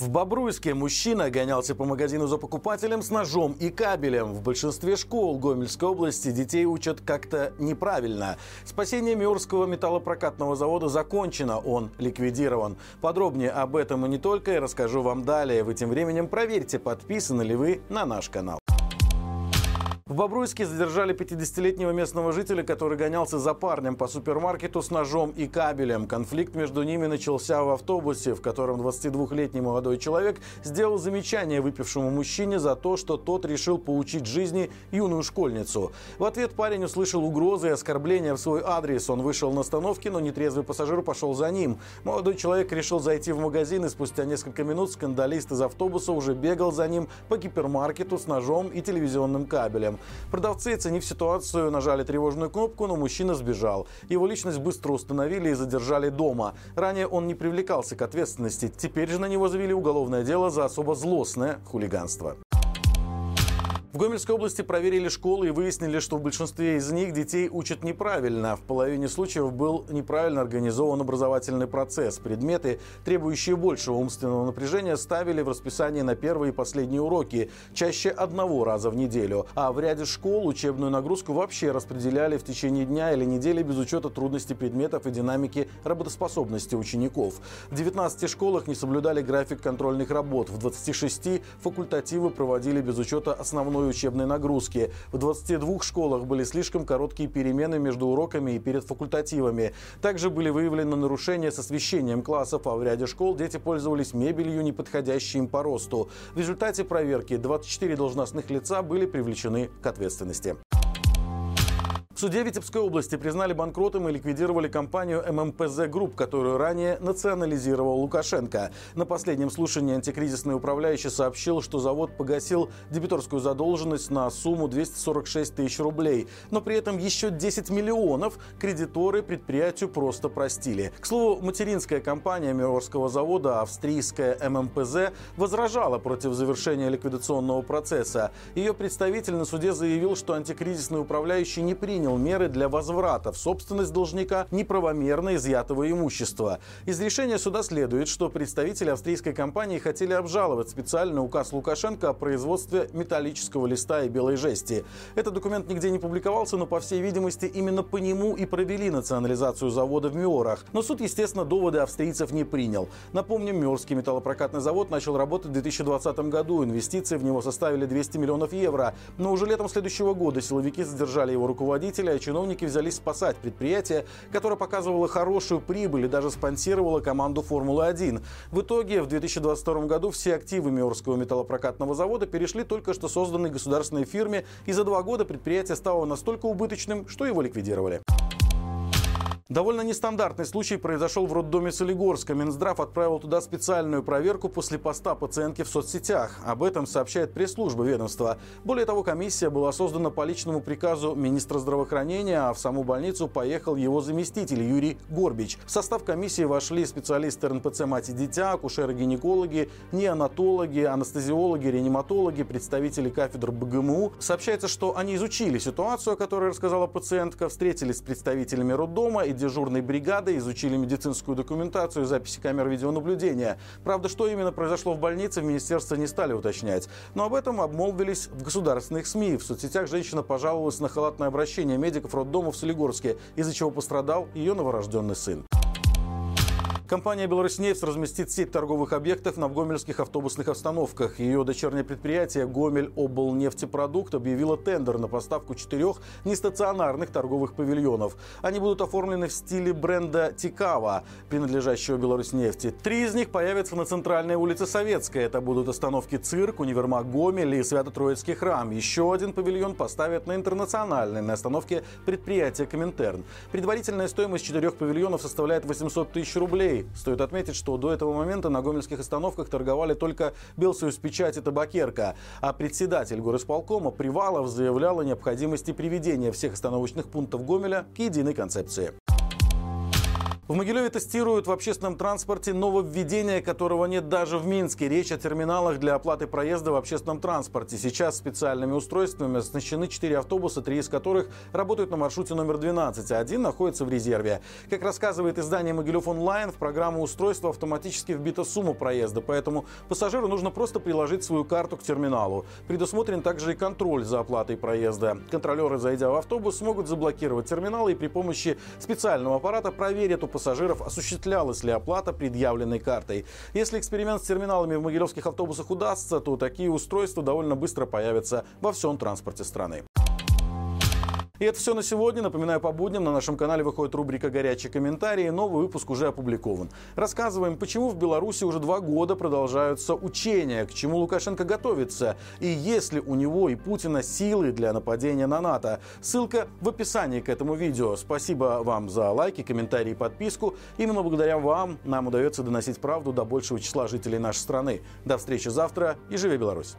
В Бобруйске мужчина гонялся по магазину за покупателем с ножом и кабелем. В большинстве школ Гомельской области детей учат как-то неправильно. Спасение Миорского металлопрокатного завода закончено, он ликвидирован. Подробнее об этом и не только я расскажу вам далее. Вы тем временем проверьте, подписаны ли вы на наш канал. В Бобруйске задержали 50-летнего местного жителя, который гонялся за парнем по супермаркету с ножом и кабелем. Конфликт между ними начался в автобусе, в котором 22-летний молодой человек сделал замечание выпившему мужчине за то, что тот решил поучить жизни юную школьницу. В ответ парень услышал угрозы и оскорбления в свой адрес. Он вышел на остановке, но нетрезвый пассажир пошел за ним. Молодой человек решил зайти в магазин, и спустя несколько минут скандалист из автобуса уже бегал за ним по гипермаркету с ножом и телевизионным кабелем. Продавцы, оценив ситуацию, нажали тревожную кнопку, но мужчина сбежал. Его личность быстро установили и задержали дома. Ранее он не привлекался к ответственности. Теперь же на него завели уголовное дело за особо злостное хулиганство. В Гомельской области проверили школы и выяснили, что в большинстве из них детей учат неправильно. В половине случаев был неправильно организован образовательный процесс. Предметы, требующие большего умственного напряжения, ставили в расписание на первые и последние уроки, чаще одного раза в неделю. А в ряде школ учебную нагрузку вообще распределяли в течение дня или недели без учета трудностей предметов и динамики работоспособности учеников. В 19 школах не соблюдали график контрольных работ. В 26 факультативы проводили без учета основной основной учебной нагрузки. В 22 школах были слишком короткие перемены между уроками и перед факультативами. Также были выявлены нарушения с освещением классов, а в ряде школ дети пользовались мебелью, не подходящей им по росту. В результате проверки 24 должностных лица были привлечены к ответственности. В суде Витебской области признали банкротом и ликвидировали компанию ММПЗ Групп, которую ранее национализировал Лукашенко. На последнем слушании антикризисный управляющий сообщил, что завод погасил дебиторскую задолженность на сумму 246 тысяч рублей. Но при этом еще 10 миллионов кредиторы предприятию просто простили. К слову, материнская компания Миорского завода, австрийская ММПЗ, возражала против завершения ликвидационного процесса. Ее представитель на суде заявил, что антикризисный управляющий не принял принял меры для возврата в собственность должника неправомерно изъятого имущества. Из решения суда следует, что представители австрийской компании хотели обжаловать специальный указ Лукашенко о производстве металлического листа и белой жести. Этот документ нигде не публиковался, но, по всей видимости, именно по нему и провели национализацию завода в Миорах. Но суд, естественно, доводы австрийцев не принял. Напомним, Миорский металлопрокатный завод начал работать в 2020 году. Инвестиции в него составили 200 миллионов евро. Но уже летом следующего года силовики задержали его руководителя руководителя, а чиновники взялись спасать предприятие, которое показывало хорошую прибыль и даже спонсировало команду Формулы-1. В итоге в 2022 году все активы Миорского металлопрокатного завода перешли только что созданной государственной фирме, и за два года предприятие стало настолько убыточным, что его ликвидировали. Довольно нестандартный случай произошел в роддоме Солигорска. Минздрав отправил туда специальную проверку после поста пациентки в соцсетях. Об этом сообщает пресс-служба ведомства. Более того, комиссия была создана по личному приказу министра здравоохранения, а в саму больницу поехал его заместитель Юрий Горбич. В состав комиссии вошли специалисты РНПЦ «Мать и дитя», акушеры-гинекологи, неонатологи, анестезиологи, реаниматологи, представители кафедр БГМУ. Сообщается, что они изучили ситуацию, о которой рассказала пациентка, встретились с представителями роддома и дежурной бригады, изучили медицинскую документацию и записи камер видеонаблюдения. Правда, что именно произошло в больнице, в министерстве не стали уточнять. Но об этом обмолвились в государственных СМИ. В соцсетях женщина пожаловалась на халатное обращение медиков роддома в Солигорске, из-за чего пострадал ее новорожденный сын. Компания «Беларуснефть» разместит сеть торговых объектов на гомельских автобусных остановках. Ее дочернее предприятие «Гомель облнефтепродукт» объявило тендер на поставку четырех нестационарных торговых павильонов. Они будут оформлены в стиле бренда «Цікава», принадлежащего «Беларуснефти». Три из них появятся на центральной улице Советская. Это будут остановки «Цирк», «Универмаг Гомель» и «Свято-Троицкий храм». Еще один павильон поставят на Интернациональной на остановке предприятия «Коминтерн». Предварительная стоимость четырех павильонов составляет 800 тысяч рублей. Стоит отметить, что до этого момента на гомельских остановках торговали только «Белсоюзпечать» и «Табакерка», а председатель горосполкома Привалов заявлял о необходимости приведения всех остановочных пунктов Гомеля к единой концепции. В Могилеве тестируют в общественном транспорте нововведение, которого нет даже в Минске. Речь о терминалах для оплаты проезда в общественном транспорте. Сейчас специальными устройствами оснащены 4 автобуса, три из которых работают на маршруте номер 12, а один находится в резерве. Как рассказывает издание «Могилев онлайн», в программу устройства автоматически вбита сумма проезда, поэтому пассажиру нужно просто приложить свою карту к терминалу. Предусмотрен также и контроль за оплатой проезда. Контролеры, зайдя в автобус, смогут заблокировать терминал и при помощи специального аппарата проверят у пассажиров, осуществлялась ли оплата предъявленной картой. Если эксперимент с терминалами в могилевских автобусах удастся, то такие устройства довольно быстро появятся во всем транспорте страны. И это все на сегодня. Напоминаю, по будням на нашем канале выходит рубрика «Горячие комментарии». Новый выпуск уже опубликован. Рассказываем, почему в Беларуси уже два года продолжаются учения, к чему Лукашенко готовится, и есть ли у него и Путина силы для нападения на НАТО. Ссылка в описании к этому видео. Спасибо вам за лайки, комментарии и подписку. Именно благодаря вам нам удается доносить правду до большего числа жителей нашей страны. До встречи завтра и живи Беларусь!